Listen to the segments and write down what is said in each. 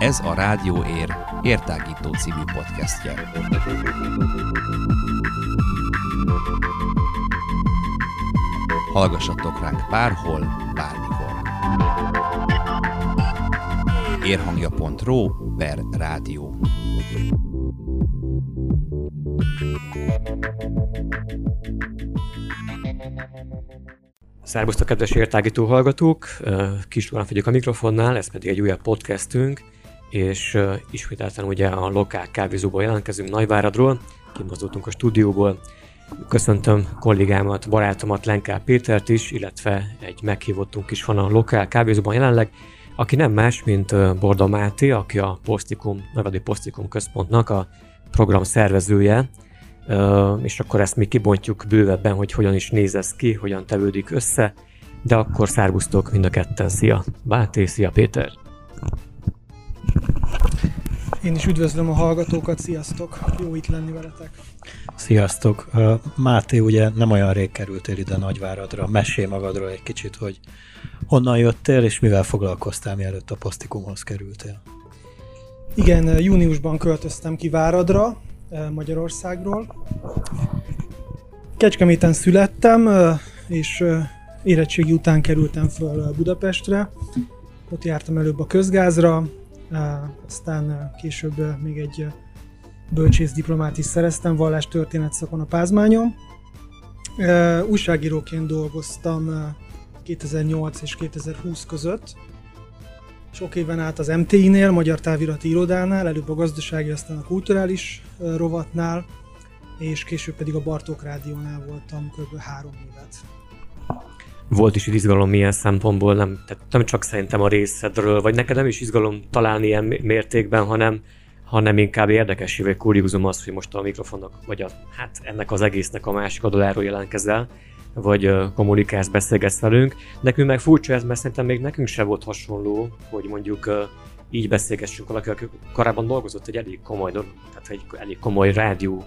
Ez a Rádió Ér értágító című podcastje. Hallgassatok ránk bárhol, bármikor. Érhangja.ro per rádió. Szerbusztok, kedves értágító hallgatók! Kis Roland vagyok a mikrofonnál, ez pedig egy újabb podcastünk, és ismételten ugye a lokál kávézóból jelentkezünk Nagyváradról, kimozdultunk a stúdióból. Köszöntöm kollégámat, barátomat, Lenkel Pétert is, illetve egy meghívottunk is van a lokál kávézóban jelenleg, aki nem más, mint Borda Máté, aki a Postikum, Nevedi Postikum központnak a program szervezője, és akkor ezt mi kibontjuk bővebben, hogy hogyan is néz ez ki, hogyan tevődik össze, de akkor szárbusztok mind a ketten. Szia Báté, szia Péter! Én is üdvözlöm a hallgatókat, sziasztok! Jó itt lenni veletek! Sziasztok! Máté, ugye nem olyan rég kerültél ide Nagyváradra. Mesélj magadról egy kicsit, hogy honnan jöttél, és mivel foglalkoztál, mielőtt a posztikumhoz kerültél. Igen, júniusban költöztem ki Váradra, Magyarországról. Kecskeméten születtem, és érettségi után kerültem föl Budapestre. Ott jártam előbb a közgázra, aztán később még egy bölcsész diplomát is szereztem, vallástörténet szakon a Pázmányon. Újságíróként dolgoztam 2008 és 2020 között, sok éven át az MTI-nél, Magyar Távirati Irodánál, előbb a gazdasági, aztán a kulturális rovatnál, és később pedig a Bartók Rádiónál voltam kb. három évet. Volt is izgalom milyen szempontból, nem, tehát nem csak szerintem a részedről, vagy neked nem is izgalom találni ilyen mértékben, hanem, hanem inkább érdekes, vagy kuriózum az, hogy most a mikrofonok, vagy a, hát ennek az egésznek a másik oldaláról jelentkezel vagy kommunikálsz, beszélgetsz velünk. Nekünk meg furcsa ez, mert szerintem még nekünk se volt hasonló, hogy mondjuk így beszélgessünk valaki, aki korábban dolgozott egy elég komoly, tehát egy elég komoly rádió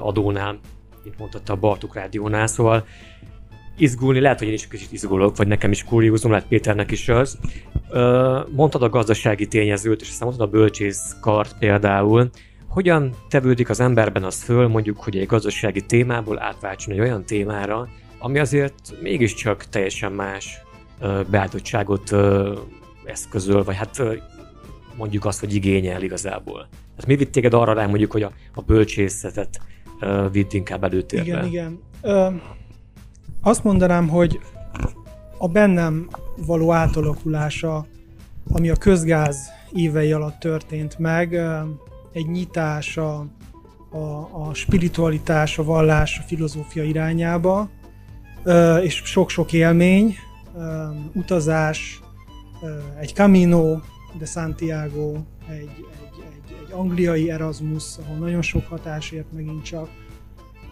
adónál, mint mondhatta a Bartuk rádiónál, szóval izgulni, lehet, hogy én is kicsit izgulok, vagy nekem is kuriózum, lehet Péternek is az. Mondtad a gazdasági tényezőt, és aztán mondtad a bölcsész kart például. Hogyan tevődik az emberben az föl, mondjuk, hogy egy gazdasági témából átváltson egy olyan témára, ami azért mégiscsak teljesen más beállítottságot eszközöl, vagy hát mondjuk azt, hogy igényel igazából. Hát mi vitt téged arra rá mondjuk, hogy a, a bölcsészetet uh, vitt inkább előtérbe? Igen, igen. Ö, azt mondanám, hogy a bennem való átalakulása, ami a közgáz évei alatt történt meg, egy nyitás a, a, a spiritualitás, a vallás, a filozófia irányába, és sok-sok élmény, utazás, egy Camino de Santiago, egy, egy, egy, egy angliai Erasmus, ahol nagyon sok hatás ért megint csak,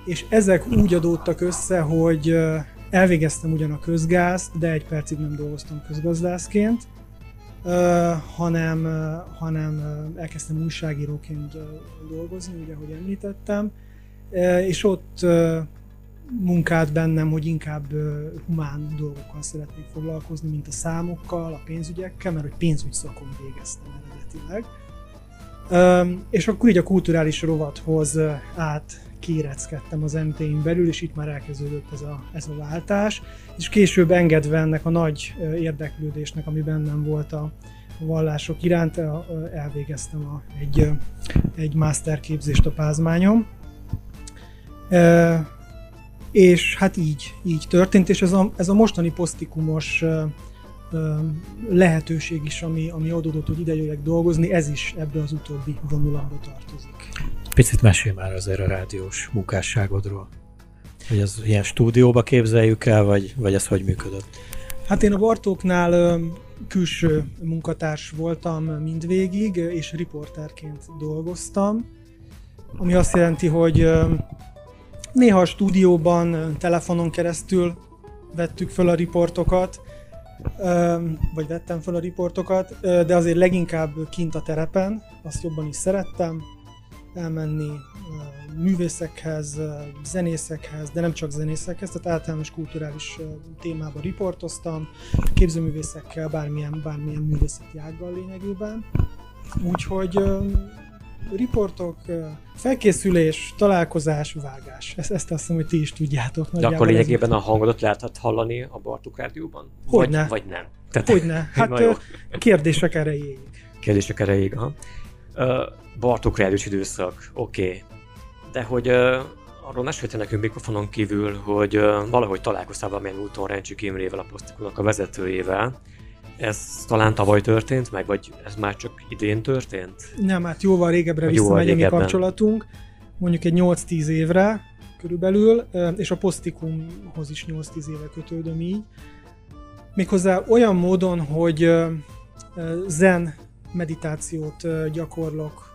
és ezek úgy adódtak össze, hogy elvégeztem ugyan a közgázt, de egy percig nem dolgoztam közgazdászként, hanem, hanem elkezdtem újságíróként dolgozni, ugye, ahogy említettem, és ott munkált bennem, hogy inkább humán dolgokkal szeretnék foglalkozni, mint a számokkal, a pénzügyekkel, mert hogy pénzügy szakon végeztem eredetileg. És akkor így a kulturális rovathoz át kéreckedtem az MT-n belül, és itt már elkezdődött ez a, ez a váltás, és később engedve ennek a nagy érdeklődésnek, ami bennem volt a vallások iránt, elvégeztem a, egy, egy masterképzést a pázmányom. És hát így, így történt, és ez a, ez a mostani posztikumos lehetőség is, ami, ami adódott, hogy ide jöjjek dolgozni, ez is ebbe az utóbbi vonulatba tartozik. Picit mesél már azért a rádiós munkásságodról. Hogy az ilyen stúdióba képzeljük el, vagy, vagy ez hogy működött? Hát én a Bartóknál külső munkatárs voltam mindvégig, és riporterként dolgoztam, ami azt jelenti, hogy Néha a stúdióban telefonon keresztül vettük föl a riportokat, vagy vettem föl a riportokat, de azért leginkább kint a terepen, azt jobban is szerettem, elmenni művészekhez, zenészekhez, de nem csak zenészekhez, tehát általános kulturális témába riportoztam, képzőművészekkel, bármilyen, bármilyen művészeti ággal lényegében. Úgyhogy riportok, felkészülés, találkozás, vágás. Ezt, ezt azt hiszem, hogy ti is tudjátok. De akkor lényegében a hangodat lehetett hallani a Bartuk rádióban? Hogyne. Vagy, vagy nem? Tehát, Hogyne. Hát kérdések erejéig. Kérdések erejéig, aha. Bartók rádiós időszak, oké. Okay. De hogy arról mesélte nekünk mikrofonon kívül, hogy valahogy találkoztál valamilyen úton Rencsik Imrével, a Posztikunak a vezetőjével, ez talán tavaly történt meg, vagy ez már csak idén történt? Nem, hát jóval régebbre visszamegy a mi kapcsolatunk, mondjuk egy 8-10 évre körülbelül, és a posztikumhoz is 8-10 éve kötődöm így. Méghozzá olyan módon, hogy zen meditációt gyakorlok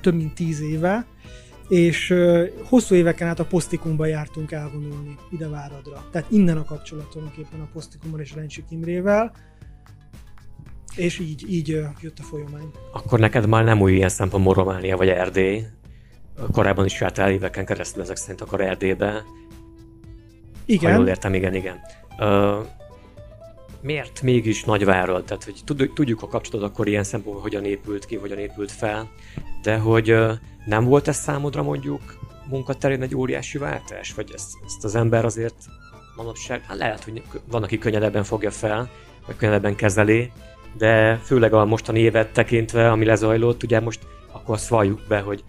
több mint 10 éve, és hosszú éveken át a posztikumba jártunk elvonulni ide Váradra. Tehát innen a kapcsolatunk éppen a posztikumon és Rencsik Imrével, és így, így jött a folyamány. Akkor neked már nem új ilyen szempontból Románia vagy Erdély. Korábban is jártál éveken keresztül ezek szerint akkor Erdélybe. Igen. Ha jól értem, igen, igen. Uh, miért mégis Nagyvárad? Tehát, hogy tudjuk a kapcsolatot akkor ilyen szempontból, hogyan épült ki, hogyan épült fel, de hogy nem volt ez számodra mondjuk munkaterén egy óriási váltás? Vagy ezt, ezt az ember azért manapság, hát lehet, hogy van, aki könnyedebben fogja fel, vagy könnyedebben kezeli, de főleg a mostani évet tekintve, ami lezajlott, ugye most akkor azt valljuk be, hogy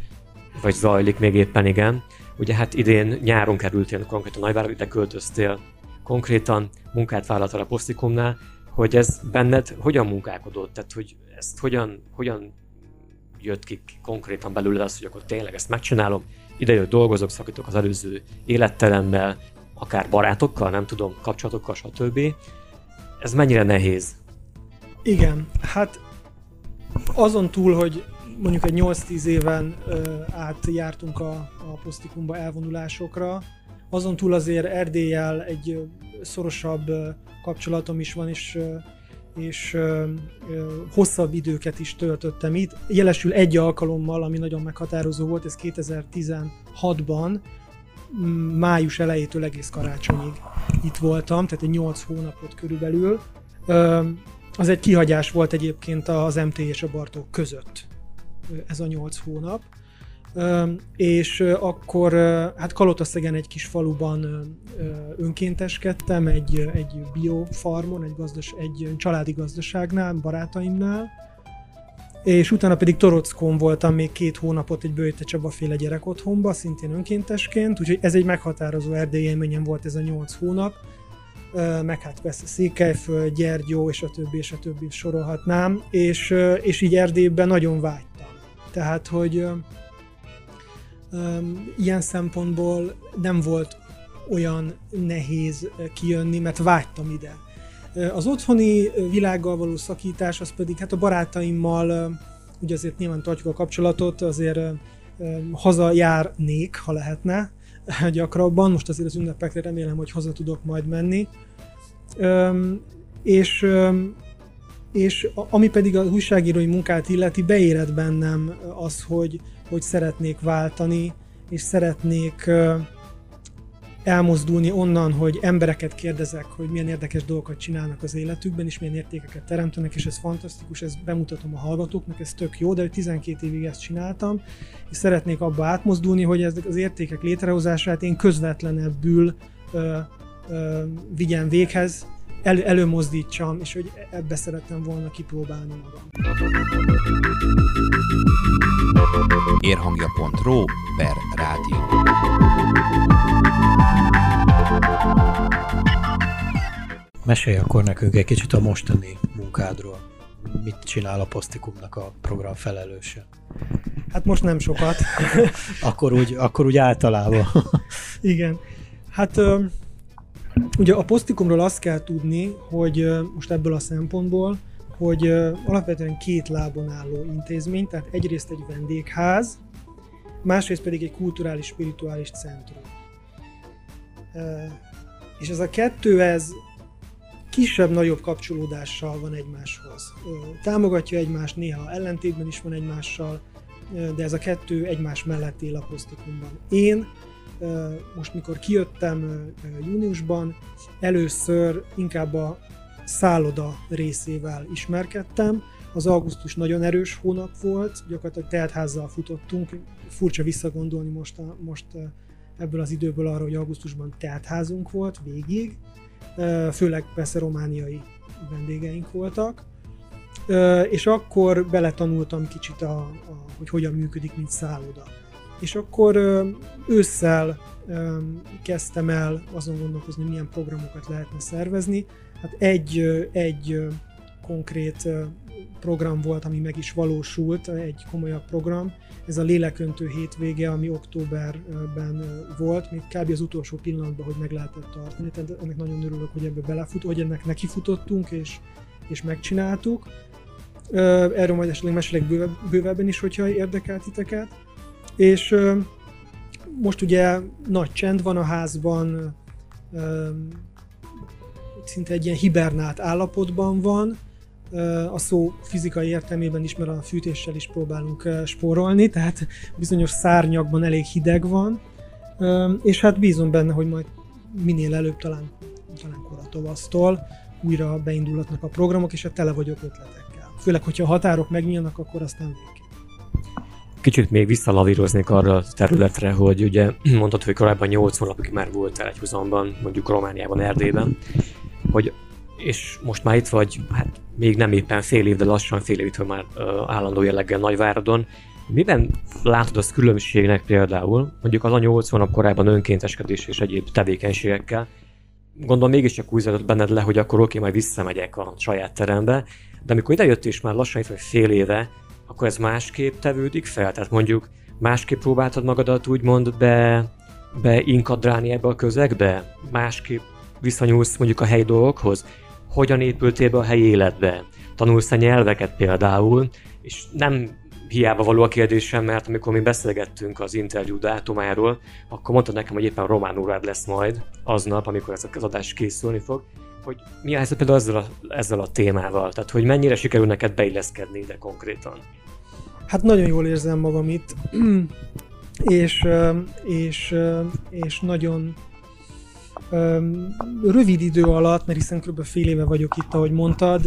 vagy zajlik még éppen, igen. Ugye hát idén nyáron kerültél konkrétan Nagyvárra, ide költöztél konkrétan munkát vállaltál a Posztikumnál, hogy ez benned hogyan munkálkodott, tehát hogy ezt hogyan, hogyan jött ki konkrétan belőle az, hogy akkor tényleg ezt megcsinálom, ide jött, dolgozok, szakítok az előző életteremmel, akár barátokkal, nem tudom, kapcsolatokkal, stb. Ez mennyire nehéz? Igen, hát azon túl, hogy mondjuk egy 8-10 éven ö, át jártunk a, a posztikumba elvonulásokra, azon túl azért Erdélyel egy ö, szorosabb ö, kapcsolatom is van, és, ö, és ö, ö, hosszabb időket is töltöttem itt. Jelesül egy alkalommal, ami nagyon meghatározó volt, ez 2016-ban, május elejétől egész karácsonyig itt voltam, tehát egy 8 hónapot körülbelül. Az egy kihagyás volt egyébként az MT és a Bartók között ez a nyolc hónap. És akkor hát Kalotaszegen egy kis faluban önkénteskedtem, egy, egy biofarmon, egy, gazdas, egy családi gazdaságnál, barátaimnál, és utána pedig Torockon voltam még két hónapot egy Bőjte Csaba féle gyerek otthonba, szintén önkéntesként, úgyhogy ez egy meghatározó erdélyi élményem volt ez a nyolc hónap meg hát persze Székelyföld, Gyergyó, és a többi, és a többi sorolhatnám, és, és így Erdélyben nagyon vágytam. Tehát, hogy um, ilyen szempontból nem volt olyan nehéz kijönni, mert vágytam ide. Az otthoni világgal való szakítás, az pedig hát a barátaimmal, ugye azért nyilván tartjuk a kapcsolatot, azért hazajárnék, ha lehetne, gyakrabban. Most azért az ünnepekre remélem, hogy haza tudok majd menni. És, és ami pedig az újságírói munkát illeti, beérett bennem az, hogy, hogy szeretnék váltani, és szeretnék elmozdulni onnan, hogy embereket kérdezek, hogy milyen érdekes dolgokat csinálnak az életükben, és milyen értékeket teremtenek, és ez fantasztikus, ezt bemutatom a hallgatóknak, ez tök jó, de 12 évig ezt csináltam, és szeretnék abba átmozdulni, hogy ezek az értékek létrehozását én közvetlenebbül vigyen véghez, el, előmozdítsam, és hogy ebbe szerettem volna kipróbálni magam. Érhangja.ro per rádió. Mesélj akkor nekünk egy kicsit a mostani munkádról. Mit csinál a Posztikumnak a program felelőse? Hát most nem sokat. akkor, úgy, akkor úgy általában. Igen. Hát ugye a Posztikumról azt kell tudni, hogy most ebből a szempontból, hogy alapvetően két lábon álló intézmény, tehát egyrészt egy vendégház, másrészt pedig egy kulturális, spirituális centrum. És ez a kettő, ez kisebb-nagyobb kapcsolódással van egymáshoz. Támogatja egymást, néha ellentétben is van egymással, de ez a kettő egymás mellett él a posztikumban. Én most mikor kijöttem júniusban, először inkább a szálloda részével ismerkedtem, Az augusztus nagyon erős hónap volt, gyakorlatilag teltházzal futottunk. Furcsa visszagondolni most, a, most ebből az időből arra, hogy augusztusban teltházunk volt végig. Főleg persze romániai vendégeink voltak. És akkor beletanultam kicsit, a, a, hogy hogyan működik, mint szálloda. És akkor ősszel kezdtem el azon gondolkozni, milyen programokat lehetne szervezni. Hát egy, egy konkrét program volt, ami meg is valósult, egy komolyabb program. Ez a léleköntő hétvége, ami októberben volt, még kb. az utolsó pillanatban, hogy meg lehetett tartani. Tehát ennek nagyon örülök, hogy ebbe belefut, hogy ennek nekifutottunk, és, és megcsináltuk. Erről majd esetleg mesélek bővebben is, hogyha érdekel titeket. És most ugye nagy csend van a házban, szinte egy ilyen hibernált állapotban van, a szó fizikai értelmében is, mert a fűtéssel is próbálunk spórolni, tehát bizonyos szárnyakban elég hideg van, és hát bízom benne, hogy majd minél előbb, talán, talán kora tavasztól újra beindulhatnak a programok, és hát tele vagyok ötletekkel. Főleg, hogyha a határok megnyílnak, akkor aztán végképp. Kicsit még visszalavíroznék arra a területre, hogy ugye mondtad, hogy korábban 8 hónapig már voltál egy húzamban, mondjuk Romániában, Erdélyben, hogy és most már itt vagy, hát még nem éppen fél év, de lassan fél év hogy már uh, állandó jelleggel Nagyváradon. Miben látod azt különbségnek például, mondjuk az a 8 hónap korábban önkénteskedés és egyéb tevékenységekkel, gondolom mégiscsak úgy zajlott benned le, hogy akkor oké, majd visszamegyek a saját terembe, de amikor idejött és már lassan itt vagy fél éve, akkor ez másképp tevődik fel? Tehát mondjuk másképp próbáltad magadat úgymond be, beinkadrálni ebbe a közegbe? Másképp viszonyulsz mondjuk a helyi dolgokhoz? hogyan épültél be a helyi életbe. Tanulsz a nyelveket például, és nem hiába való a kérdésem, mert amikor mi beszélgettünk az interjú dátumáról, akkor mondta nekem, hogy éppen román órád lesz majd aznap, amikor ez az adás készülni fog, hogy mi a helyzet például ezzel a, ezzel a témával, tehát hogy mennyire sikerül neked beilleszkedni ide konkrétan? Hát nagyon jól érzem magam itt, és, és, és nagyon Rövid idő alatt, mert hiszen kb. fél éve vagyok itt, ahogy mondtad,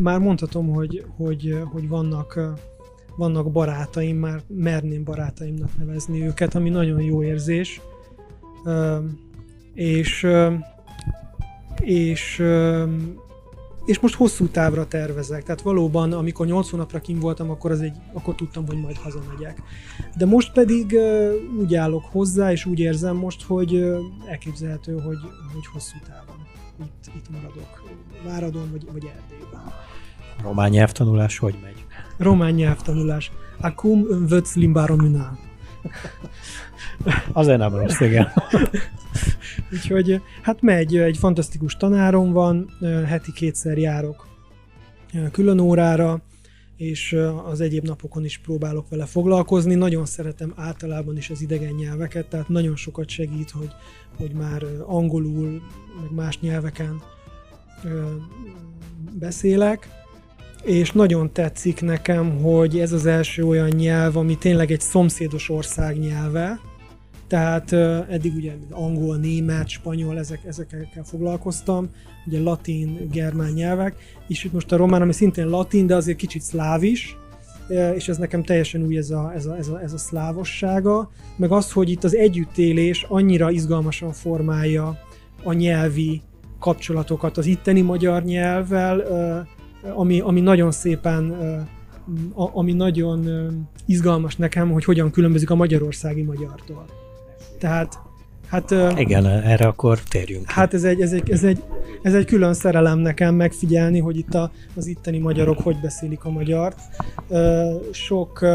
már mondhatom, hogy, hogy, hogy vannak, vannak barátaim, már merném barátaimnak nevezni őket, ami nagyon jó érzés. És, és és most hosszú távra tervezek. Tehát valóban, amikor 8 hónapra kim voltam, akkor, az egy, akkor tudtam, hogy majd hazamegyek. De most pedig úgy állok hozzá, és úgy érzem most, hogy elképzelhető, hogy, hogy hosszú távon itt, itt maradok. Váradon vagy, vagy Erdélyben. Román nyelvtanulás hogy megy? Román nyelvtanulás. Acum învăț limba română. Azért nem rossz, igen. Úgyhogy hát megy, egy fantasztikus tanárom van, heti kétszer járok külön órára, és az egyéb napokon is próbálok vele foglalkozni. Nagyon szeretem általában is az idegen nyelveket, tehát nagyon sokat segít, hogy, hogy már angolul, meg más nyelveken beszélek, és nagyon tetszik nekem, hogy ez az első olyan nyelv, ami tényleg egy szomszédos ország nyelve, tehát eddig ugye angol, német, spanyol, ezek, ezekkel foglalkoztam, ugye latin, germán nyelvek, és itt most a román, ami szintén latin, de azért kicsit szláv is, és ez nekem teljesen új ez a, ez a, ez a, ez a szlávossága, meg az, hogy itt az együttélés annyira izgalmasan formálja a nyelvi kapcsolatokat az itteni magyar nyelvvel, ami, ami nagyon szépen ami nagyon izgalmas nekem, hogy hogyan különbözik a magyarországi magyartól. Tehát Hát, Igen, erre akkor térjünk. Hát ez egy, ez, egy, ez, egy, ez egy külön szerelem nekem megfigyelni, hogy itt a, az itteni magyarok hogy beszélik a magyart. Sok,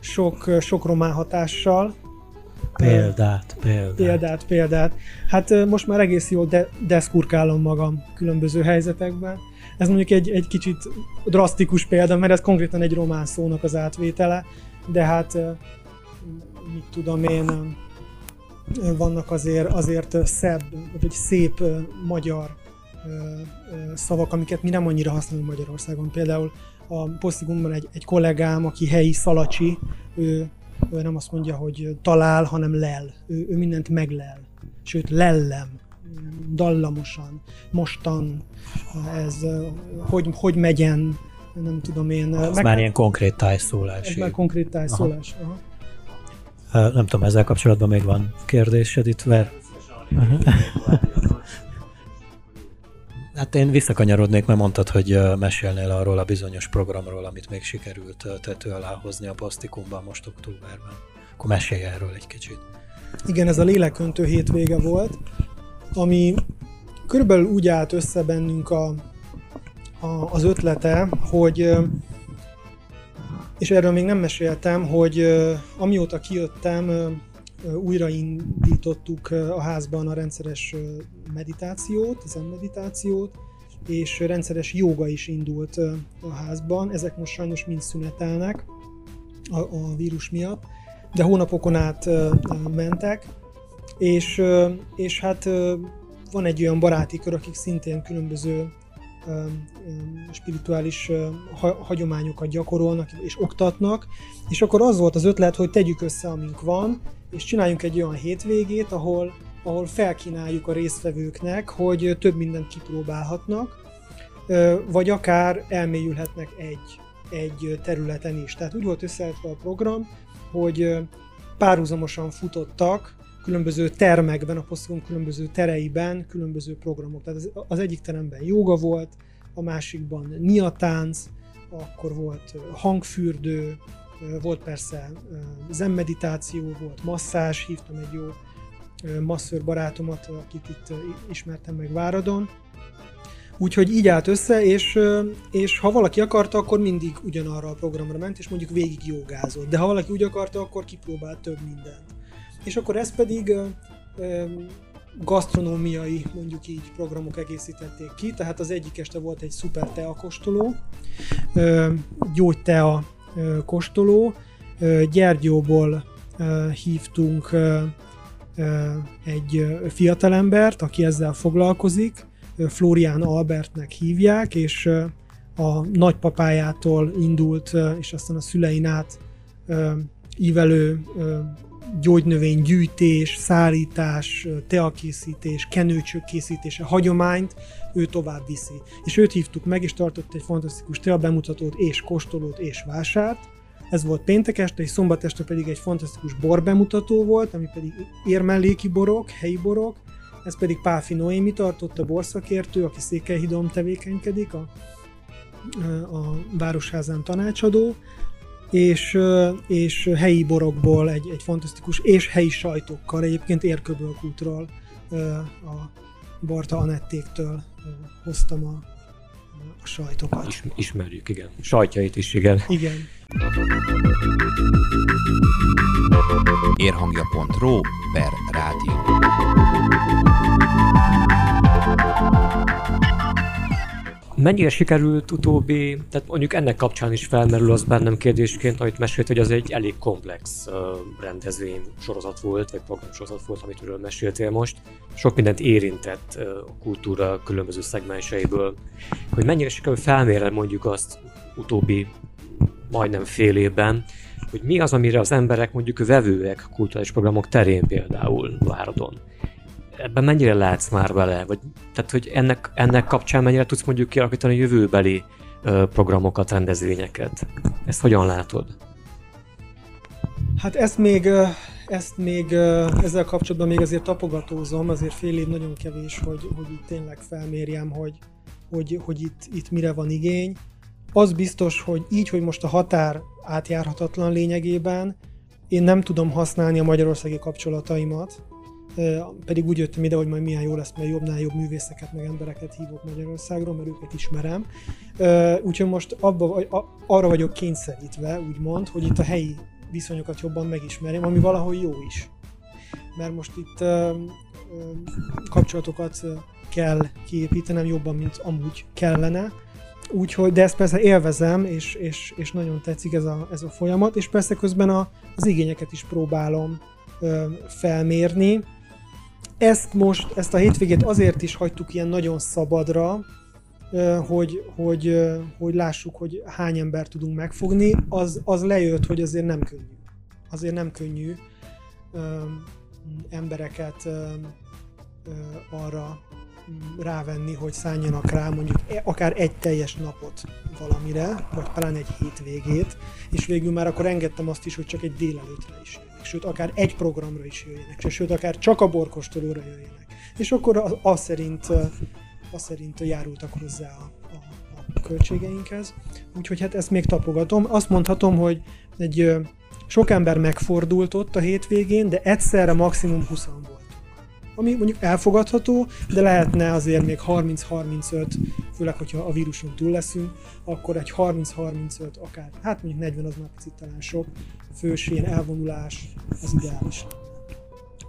sok, sok román hatással. Példát, példát. Példát, példát. Hát most már egész jól de, deszkurkálom magam különböző helyzetekben. Ez mondjuk egy, egy kicsit drasztikus példa, mert ez konkrétan egy román szónak az átvétele, de hát mit tudom én, vannak azért, azért szebb, vagy szép magyar szavak, amiket mi nem annyira használunk Magyarországon. Például a Posztigumban egy, egy kollégám, aki helyi szalacsi, ő, ő nem azt mondja, hogy talál, hanem lel. Ő, ő mindent meglel. Sőt, lellem dallamosan, mostan, ez hogy, hogy megyen, nem tudom én. Az meg- már ilyen konkrét ez tájszólás. már konkrét tájszólás. Aha. Ö, Nem tudom, ezzel kapcsolatban még van kérdésed itt, Ver? Hát én visszakanyarodnék, mert mondtad, hogy mesélnél arról a bizonyos programról, amit még sikerült tető alá hozni a Pasztikumban most októberben. Akkor mesélj erről egy kicsit. Igen, ez a léleköntő hétvége volt, ami körülbelül úgy állt össze bennünk a, a, az ötlete, hogy és erről még nem meséltem, hogy amióta kijöttem, újraindítottuk a házban a rendszeres meditációt, zen meditációt, és rendszeres joga is indult a házban. Ezek most sajnos mind szünetelnek a, a vírus miatt, de hónapokon át mentek, és, és hát van egy olyan baráti kör, akik szintén különböző spirituális hagyományokat gyakorolnak és oktatnak, és akkor az volt az ötlet, hogy tegyük össze, amink van, és csináljunk egy olyan hétvégét, ahol, ahol felkínáljuk a résztvevőknek, hogy több mindent kipróbálhatnak, vagy akár elmélyülhetnek egy, egy területen is. Tehát úgy volt összeállítva a program, hogy párhuzamosan futottak különböző termekben, a posztokon különböző tereiben különböző programok. Tehát az, egyik teremben jóga volt, a másikban niatánc, akkor volt hangfürdő, volt persze zenmeditáció, volt masszázs, hívtam egy jó masször barátomat, akit itt ismertem meg Váradon. Úgyhogy így állt össze, és, és ha valaki akarta, akkor mindig ugyanarra a programra ment, és mondjuk végig jogázott. De ha valaki úgy akarta, akkor kipróbált több mindent. És akkor ez pedig gasztronómiai, mondjuk így programok egészítették ki, tehát az egyik este volt egy szuper tea kóstoló, gyógytea kóstoló, Gyergyóból hívtunk egy fiatalembert, aki ezzel foglalkozik, Florián Albertnek hívják, és a nagypapájától indult, és aztán a szülein át ívelő gyógynövénygyűjtés, szárítás, ö, teakészítés, kenőcsök készítése, hagyományt ő tovább viszi. És őt hívtuk meg, és tartott egy fantasztikus tea bemutatót, és kóstolót, és vásárt. Ez volt péntek este, és szombat este pedig egy fantasztikus bor bemutató volt, ami pedig érmelléki borok, helyi borok. Ez pedig Páfi Noémi tartott, a borszakértő, aki Székelyhidon tevékenykedik, a, a Városházán tanácsadó és, és helyi borokból egy, egy fantasztikus, és helyi sajtokkal, egyébként Érköbölkútról, a Barta Anettéktől hoztam a, a sajtokat. Is, ismerjük, igen. Sajtjait is, igen. Igen. Érhangja.ro per rádió. Mennyire sikerült utóbbi, tehát mondjuk ennek kapcsán is felmerül az bennem kérdésként, amit mesélt, hogy az egy elég komplex uh, rendezvény sorozat volt, vagy programsorozat volt, amit ről meséltél most. Sok mindent érintett uh, a kultúra különböző szegmenseiből. Hogy mennyire sikerült felmérni mondjuk azt utóbbi majdnem fél évben, hogy mi az, amire az emberek mondjuk vevőek kulturális programok terén például Váradon. Ebben mennyire látsz már bele? Vagy, tehát, hogy ennek, ennek kapcsán mennyire tudsz mondjuk kialakítani jövőbeli ö, programokat, rendezvényeket? Ezt hogyan látod? Hát ezt még, ezt még ezzel kapcsolatban még azért tapogatózom, azért fél év nagyon kevés, hogy, hogy itt tényleg felmérjem, hogy, hogy, hogy itt, itt mire van igény. Az biztos, hogy így, hogy most a határ átjárhatatlan lényegében, én nem tudom használni a magyarországi kapcsolataimat, pedig úgy jöttem ide, hogy majd milyen jó lesz, mert jobbnál jobb művészeket, meg embereket hívok Magyarországról, mert őket ismerem. Úgyhogy most abba, arra vagyok kényszerítve, úgymond, hogy itt a helyi viszonyokat jobban megismerjem, ami valahol jó is. Mert most itt kapcsolatokat kell kiépítenem jobban, mint amúgy kellene. Úgyhogy, de ezt persze élvezem, és, és, és nagyon tetszik ez a, ez a folyamat, és persze közben a, az igényeket is próbálom ö, felmérni. Ezt most, ezt a hétvégét azért is hagytuk ilyen nagyon szabadra, hogy, hogy, hogy lássuk, hogy hány ember tudunk megfogni, az, az lejött, hogy azért nem könnyű. Azért nem könnyű embereket arra rávenni, hogy szálljanak rá mondjuk e- akár egy teljes napot valamire, vagy talán egy hétvégét, és végül már akkor engedtem azt is, hogy csak egy délelőtre is jöjjenek, sőt, akár egy programra is jöjjenek, sőt, akár csak a borkostolóra jöjjenek. És akkor az szerint, az szerint járultak hozzá a, a, a költségeinkhez. Úgyhogy hát ezt még tapogatom. Azt mondhatom, hogy egy sok ember megfordult ott a hétvégén, de egyszerre maximum 20 volt ami mondjuk elfogadható, de lehetne azért még 30-35, főleg, hogyha a víruson túl leszünk, akkor egy 30-35, akár, hát mondjuk 40 az már picit talán sok, fős ilyen elvonulás az ideális.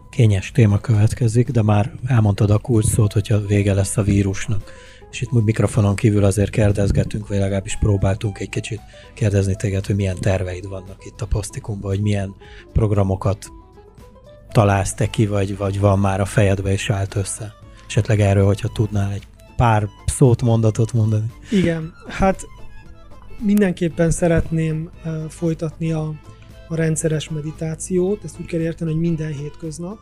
Kényes téma következik, de már elmondtad a kulcs szót, hogyha vége lesz a vírusnak. És itt mikrofonon kívül azért kérdezgetünk, vagy legalábbis próbáltunk egy kicsit kérdezni téged, hogy milyen terveid vannak itt a posztikumban, hogy milyen programokat találsz te ki, vagy, vagy van már a fejedbe és állt össze? Esetleg erről, hogyha tudnál egy pár szót, mondatot mondani. Igen, hát mindenképpen szeretném folytatni a, a rendszeres meditációt, ezt úgy kell érteni, hogy minden hétköznap.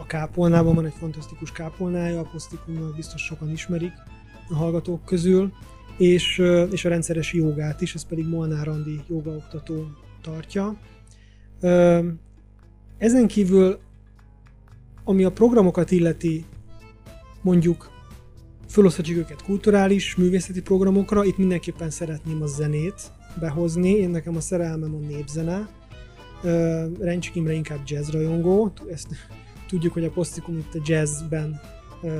A kápolnában van egy fantasztikus kápolnája, a posztikumnak biztos sokan ismerik a hallgatók közül, és, és a rendszeres jogát is, ez pedig Molnár Andi jogaoktató tartja. Ezen kívül, ami a programokat illeti, mondjuk feloszthatjuk őket kulturális, művészeti programokra, itt mindenképpen szeretném a zenét behozni, én nekem a szerelmem a népzene, Rencsik Imre inkább jazz rajongó, ezt tudjuk, hogy a Posztikum itt a jazzben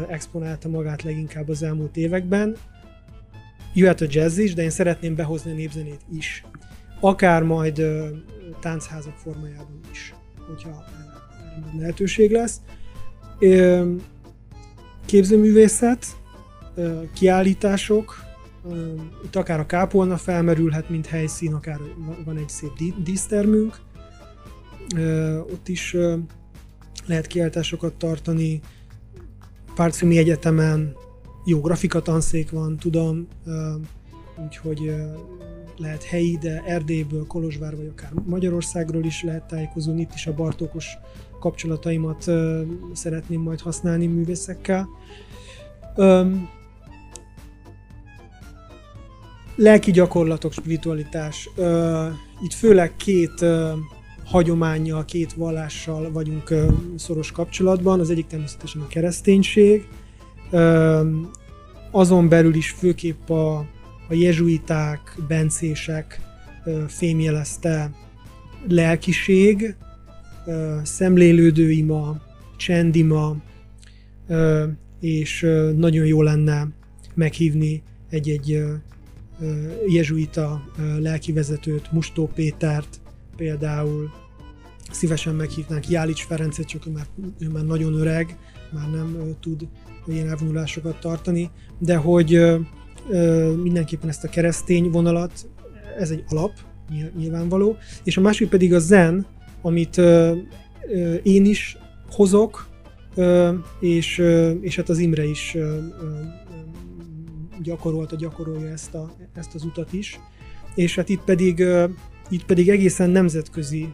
exponálta magát leginkább az elmúlt években. Jöhet a jazz is, de én szeretném behozni a népzenét is. Akár majd táncházak formájában is hogyha lehetőség lesz. Képzőművészet, kiállítások, itt akár a kápolna felmerülhet, mint helyszín, akár van egy szép dísztermünk, ott is lehet kiállításokat tartani, Párcimi Egyetemen jó grafikatanszék van, tudom, úgyhogy lehet helyi, de Erdélyből, Kolozsvár vagy akár Magyarországról is lehet tájékozódni. Itt is a Bartókos kapcsolataimat szeretném majd használni művészekkel. Lelki gyakorlatok, spiritualitás. Itt főleg két hagyományjal, két vallással vagyunk szoros kapcsolatban. Az egyik természetesen a kereszténység, azon belül is főképp a a jezsuiták, bencések fémjelezte lelkiség, szemlélődőima, csendima, és nagyon jó lenne meghívni egy-egy jezsuita lelkivezetőt, Mustó Pétert például, szívesen meghívnánk Jálics Ferencet, csak ő már, ő már nagyon öreg, már nem tud ilyen elvonulásokat tartani, de hogy mindenképpen ezt a keresztény vonalat, ez egy alap, nyilvánvaló, és a másik pedig a zen, amit én is hozok, és, és hát az Imre is gyakorolta, gyakorolja ezt, a, ezt az utat is, és hát itt pedig, itt pedig egészen nemzetközi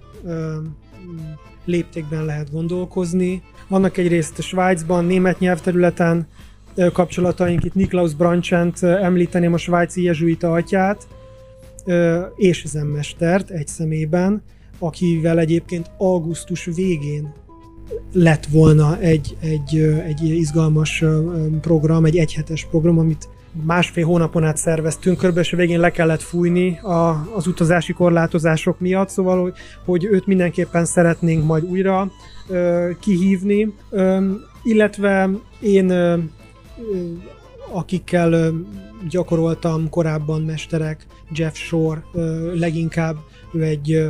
léptékben lehet gondolkozni. Vannak egyrészt Svájcban, német nyelvterületen kapcsolataink, itt Niklaus Branchent említeném a svájci jezsuita atyát, és zenmestert egy szemében, akivel egyébként augusztus végén lett volna egy, egy, egy izgalmas program, egy egyhetes program, amit másfél hónapon át szerveztünk, körülbelül a végén le kellett fújni a, az utazási korlátozások miatt, szóval, hogy, hogy őt mindenképpen szeretnénk majd újra ö, kihívni, ö, illetve én akikkel gyakoroltam korábban mesterek, Jeff Shore leginkább, ő egy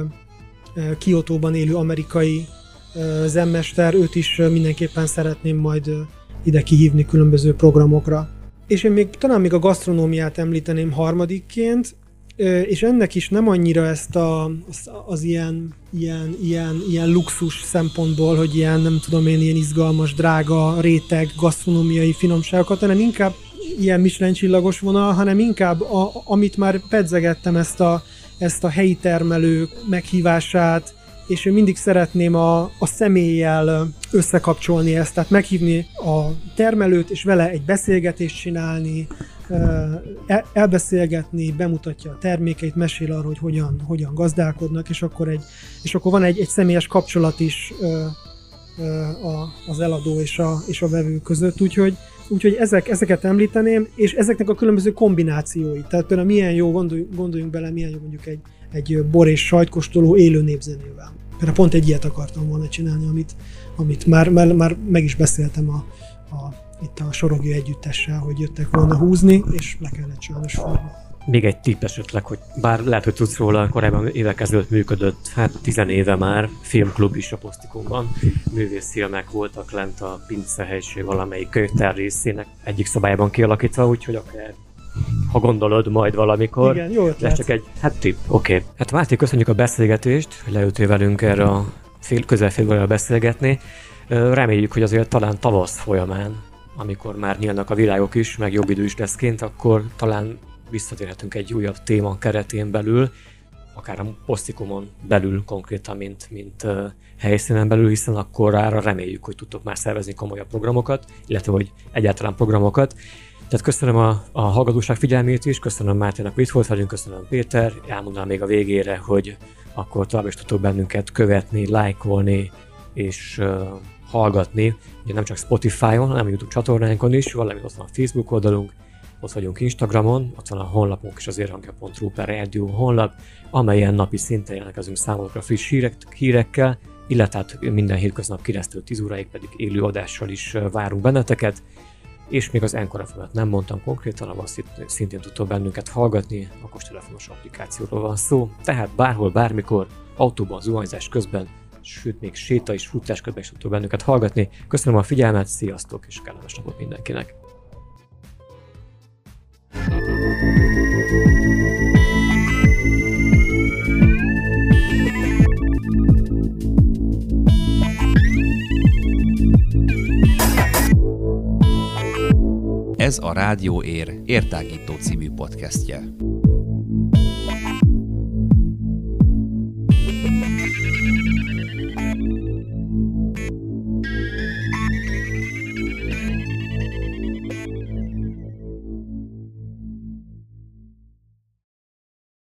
Kiotóban élő amerikai zenmester, őt is mindenképpen szeretném majd ide kihívni különböző programokra. És én még talán még a gasztronómiát említeném harmadikként, és ennek is nem annyira ezt a, az, az ilyen, ilyen, ilyen, ilyen luxus szempontból, hogy ilyen, nem tudom én, ilyen izgalmas, drága, réteg, gasztronómiai finomságokat, hanem inkább ilyen Michelin csillagos vonal, hanem inkább, a, amit már pedzegettem, ezt a, ezt a helyi termelők meghívását, és én mindig szeretném a, a személlyel összekapcsolni ezt, tehát meghívni a termelőt, és vele egy beszélgetést csinálni, elbeszélgetni, bemutatja a termékeit, mesél arról, hogy hogyan, hogyan gazdálkodnak, és akkor, egy, és akkor van egy, egy személyes kapcsolat is az eladó és a, és a vevő között, úgyhogy, úgyhogy ezek, ezeket említeném, és ezeknek a különböző kombinációi. Tehát például milyen jó, gondoljunk, gondoljunk bele, milyen jó mondjuk egy, egy bor és sajtkostoló élő népzenével. Például pont egy ilyet akartam volna csinálni, amit, amit már, már, már meg is beszéltem a, a, itt a Sorogi együttessel, hogy jöttek volna húzni, és le kellett sajnos fordulni. Még egy tipp esetleg, hogy bár lehet, hogy tudsz róla, korábban évek ezelőtt működött, hát tizen éve már, filmklub is a Posztikumban. Művészfilmek voltak lent a Pince helység valamelyik könyvtár részének egyik szabályában kialakítva, úgyhogy akár ha gondolod majd valamikor. Igen, jó Ez csak egy, hát tip, oké. Okay. Hát Máté, köszönjük a beszélgetést, hogy leültél velünk erre a fél, közel fél beszélgetni. Reméljük, hogy azért talán tavasz folyamán, amikor már nyílnak a világok is, meg jobb idő is lesz kint, akkor talán visszatérhetünk egy újabb téma keretén belül, akár a posztikumon belül konkrétan, mint, mint helyszínen belül, hiszen akkor arra reméljük, hogy tudtok már szervezni komolyabb programokat, illetve hogy egyáltalán programokat. Tehát köszönöm a, a hallgatóság figyelmét is, köszönöm Máténak, hogy itt volt velünk, köszönöm Péter, elmondanám még a végére, hogy akkor tovább is tudtok bennünket követni, lájkolni és uh, hallgatni, ugye nem csak Spotify-on, hanem a YouTube csatornánkon is, valamint ott van a Facebook oldalunk, ott vagyunk Instagramon, ott van a honlapunk és az érhangja.ru per rádió honlap, amelyen napi szinten jelentkezünk számokra friss hírek, hírekkel, illetve hát minden hétköznap 9 10 óráig pedig élő adással is várunk benneteket, és még az Encore fm nem mondtam konkrétan, ahol szintén tudtok bennünket hallgatni, telefonos applikációról van szó, tehát bárhol, bármikor, autóban, zuhanyzás közben, sőt még séta és futás közben is tudtok bennünket hallgatni. Köszönöm a figyelmet, sziasztok, és kellemes napot mindenkinek! Ez a Rádió Ér értágító című podcastje.